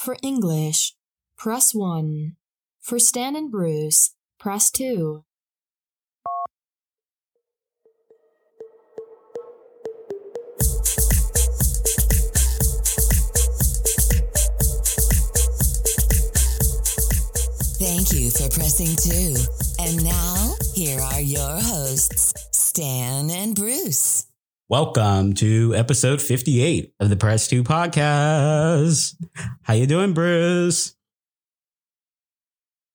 For English, press 1. For Stan and Bruce, press 2. Thank you for pressing two. And now, here are your hosts, Stan and Bruce. Welcome to episode 58 of the Press 2 podcast. How you doing, Bruce?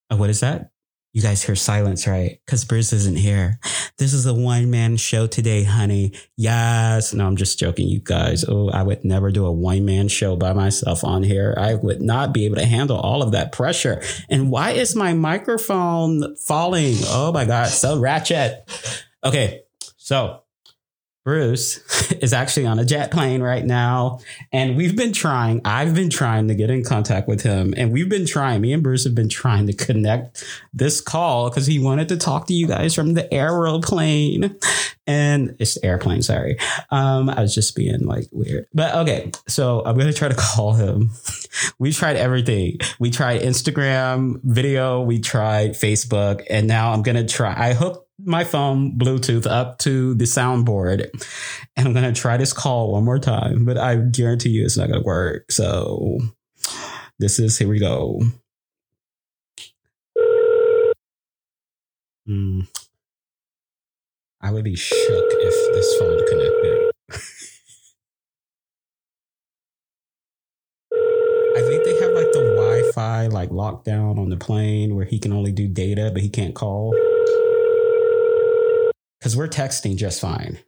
Oh, what is that? You guys hear silence, right? Because Bruce isn't here. This is a one man show today, honey. Yes. No, I'm just joking, you guys. Oh, I would never do a one man show by myself on here. I would not be able to handle all of that pressure. And why is my microphone falling? Oh my God, so ratchet. Okay, so Bruce is actually on a jet plane right now. And we've been trying, I've been trying to get in contact with him. And we've been trying, me and Bruce have been trying to connect this call because he wanted to talk to you guys from the aeroplane. And it's the airplane, sorry. Um, I was just being like weird. But okay, so I'm going to try to call him. we tried everything. We tried Instagram video, we tried Facebook, and now I'm going to try. I hooked my phone Bluetooth up to the soundboard and I'm going to try this call one more time, but I guarantee you it's not going to work. So this is, here we go. Hmm. I would be shook if this phone connected. I think they have like the Wi Fi like lockdown on the plane where he can only do data, but he can't call because we're texting just fine.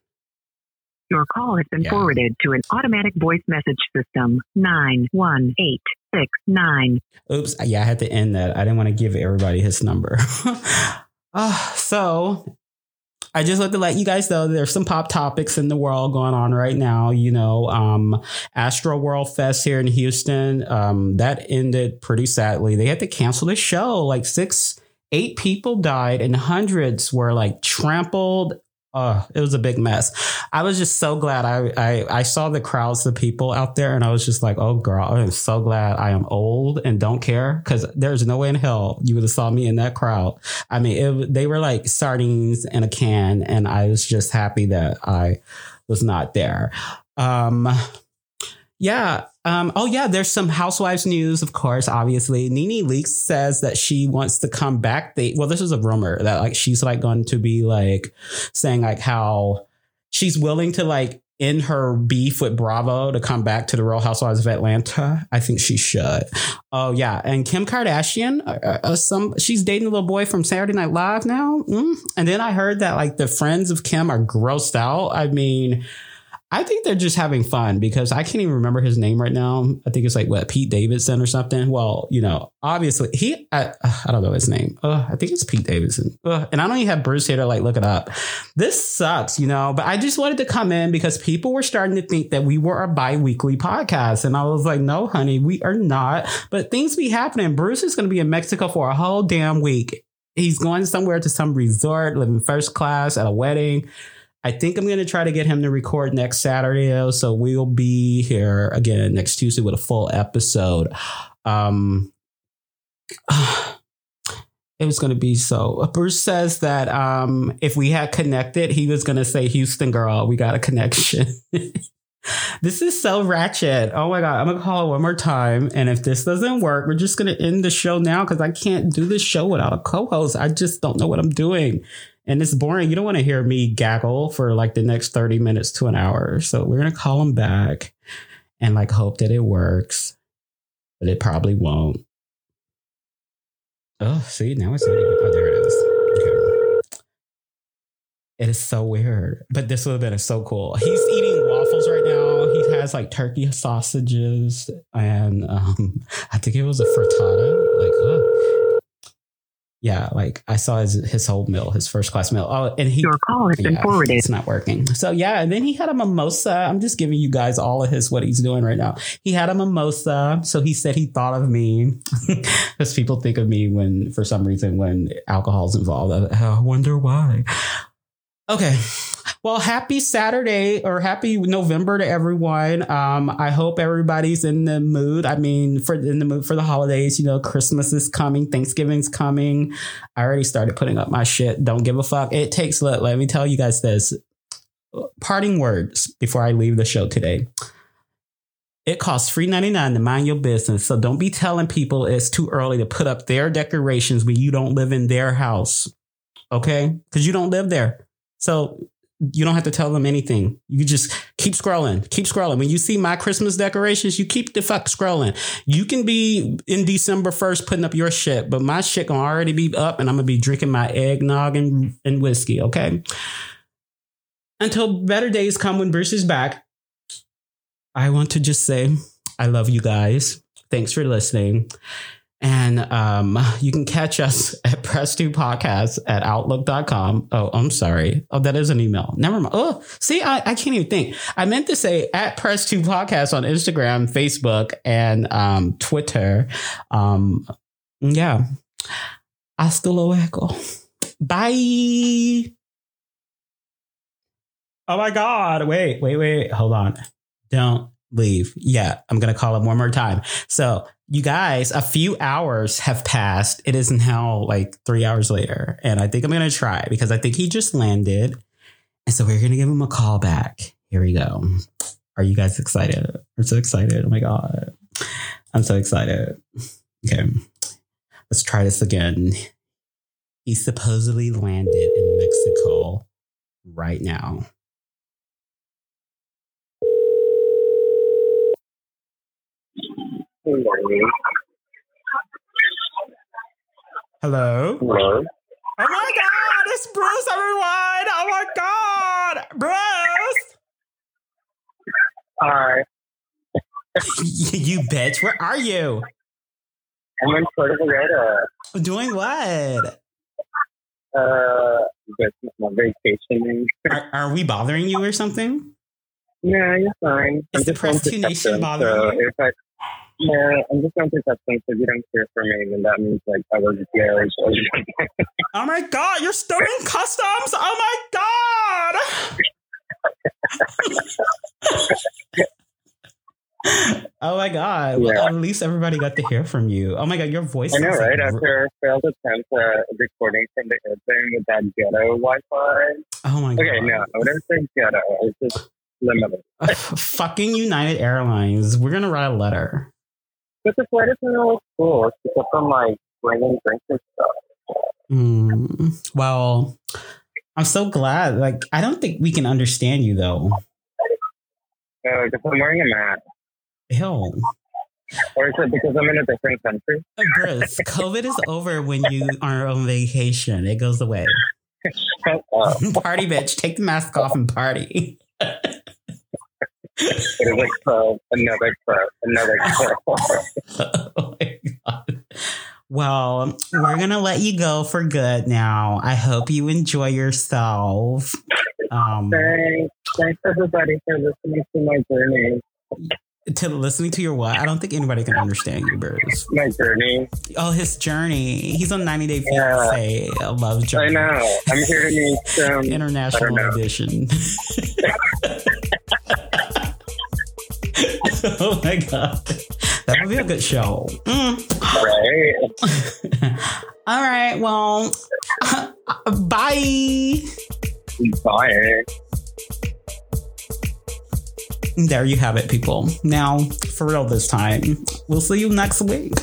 Your call has been yeah. forwarded to an automatic voice message system 91869. Oops. Yeah, I had to end that. I didn't want to give everybody his number. uh, so I just want to let you guys know there's some pop topics in the world going on right now. You know, um, Astro World Fest here in Houston, um, that ended pretty sadly. They had to cancel the show like six eight people died and hundreds were like trampled. Uh, it was a big mess. I was just so glad I, I I saw the crowds of people out there, and I was just like, "Oh, girl, I am so glad I am old and don't care." Because there's no way in hell you would have saw me in that crowd. I mean, it, they were like sardines in a can, and I was just happy that I was not there. Um, yeah. Um, oh, yeah. There's some Housewives news, of course. Obviously, Nene Leakes says that she wants to come back. They well, this is a rumor that like she's like going to be like saying like how she's willing to like end her beef with Bravo to come back to the Real Housewives of Atlanta. I think she should. Oh yeah, and Kim Kardashian, uh, uh, some she's dating a little boy from Saturday Night Live now. Mm. And then I heard that like the friends of Kim are grossed out. I mean. I think they're just having fun because I can't even remember his name right now. I think it's like what Pete Davidson or something. Well, you know, obviously he, I, I don't know his name. Uh, I think it's Pete Davidson. Uh, and I don't even have Bruce here to like look it up. This sucks, you know, but I just wanted to come in because people were starting to think that we were a bi-weekly podcast. And I was like, no, honey, we are not. But things be happening. Bruce is going to be in Mexico for a whole damn week. He's going somewhere to some resort, living first class at a wedding I think I'm going to try to get him to record next Saturday. Though, so we'll be here again next Tuesday with a full episode. Um, it was going to be so. Bruce says that um, if we had connected, he was going to say, Houston girl, we got a connection. this is so ratchet. Oh my God. I'm going to call it one more time. And if this doesn't work, we're just going to end the show now because I can't do this show without a co host. I just don't know what I'm doing and it's boring. You don't want to hear me gaggle for like the next 30 minutes to an hour. So we're going to call him back and like hope that it works, but it probably won't. Oh, see, now it's not even, oh, there it is. Okay. It is so weird, but this would have been so cool. He's eating waffles right now. He has like turkey sausages and um, I think it was a frittata. Like, yeah, like I saw his his whole meal, his first class meal. Oh, and he your call has yeah, been forwarded. It's not working. So yeah, and then he had a mimosa. I'm just giving you guys all of his what he's doing right now. He had a mimosa, so he said he thought of me because people think of me when for some reason when alcohol's involved. I, I wonder why. Okay. Well, happy Saturday or happy November to everyone. Um, I hope everybody's in the mood. I mean, for in the mood for the holidays. You know, Christmas is coming, Thanksgiving's coming. I already started putting up my shit. Don't give a fuck. It takes. Let, let me tell you guys this. Parting words before I leave the show today. It costs free ninety nine to mind your business. So don't be telling people it's too early to put up their decorations when you don't live in their house. Okay? Because you don't live there. So you don't have to tell them anything. You just keep scrolling, keep scrolling. When you see my Christmas decorations, you keep the fuck scrolling. You can be in December 1st putting up your shit, but my shit gonna already be up and I'm gonna be drinking my eggnog and, and whiskey, okay? Until better days come when Bruce is back, I want to just say I love you guys. Thanks for listening. And um, you can catch us at Press2 Podcast at Outlook.com. Oh, I'm sorry. Oh, that is an email. Never mind. Oh, see, I, I can't even think. I meant to say at Press2 Podcast on Instagram, Facebook, and um, Twitter. Um, yeah. Hasta luego. Bye. Oh my God. Wait, wait, wait. Hold on. Don't leave. Yeah, I'm going to call it one more time. So, you guys, a few hours have passed. It is now like three hours later. And I think I'm going to try because I think he just landed. And so we're going to give him a call back. Here we go. Are you guys excited? I'm so excited. Oh my God. I'm so excited. Okay. Let's try this again. He supposedly landed in Mexico right now. Morning. Hello. Hello. Oh my God, it's Bruce, everyone. Oh my God, Bruce. Hi. you bitch, where are you? I'm in Puerto Vallarta. Doing what? Uh, my vacation. Are, are we bothering you or something? Yeah, you're fine. Is the to Press2 Nation bothering so you? If I, yeah, I'm just going to text them. So if you don't hear from me, then that means like I was good. So, Oh my God, you're still in customs. Oh my God. oh my God. Well, Yeah. at least everybody got to hear from you. Oh my God, your voice. I know, sounds like right? r- After a failed attempt at recording from the airplane with that ghetto Wi-Fi. Oh my God. Okay, no, I wouldn't say ghetto. It's just limited. Fucking United Airlines. We're going to write a letter. But the flight isn't really cool. It's just from like bringing drinks and stuff. Mm, well, I'm so glad. Like, I don't think we can understand you though. Uh, because I'm wearing a mask. Hell, Or is it because I'm in a different country? Bruce, COVID is over when you are on vacation. It goes away. Party, bitch. Take the mask off and party. It is a club, another club, another club. oh my god. Well, we're gonna let you go for good now. I hope you enjoy yourself. Um, Thanks. Thanks everybody for listening to my journey. to listening to your what? I don't think anybody can understand you, Bruce. My journey. Oh, his journey. He's on 90 Day Yeah. I love I journey. know. I'm here to meet some. International edition. oh my god. That would be a good show. Mm. Right? All right. Well, bye. Bye. There you have it, people. Now, for real this time. We'll see you next week.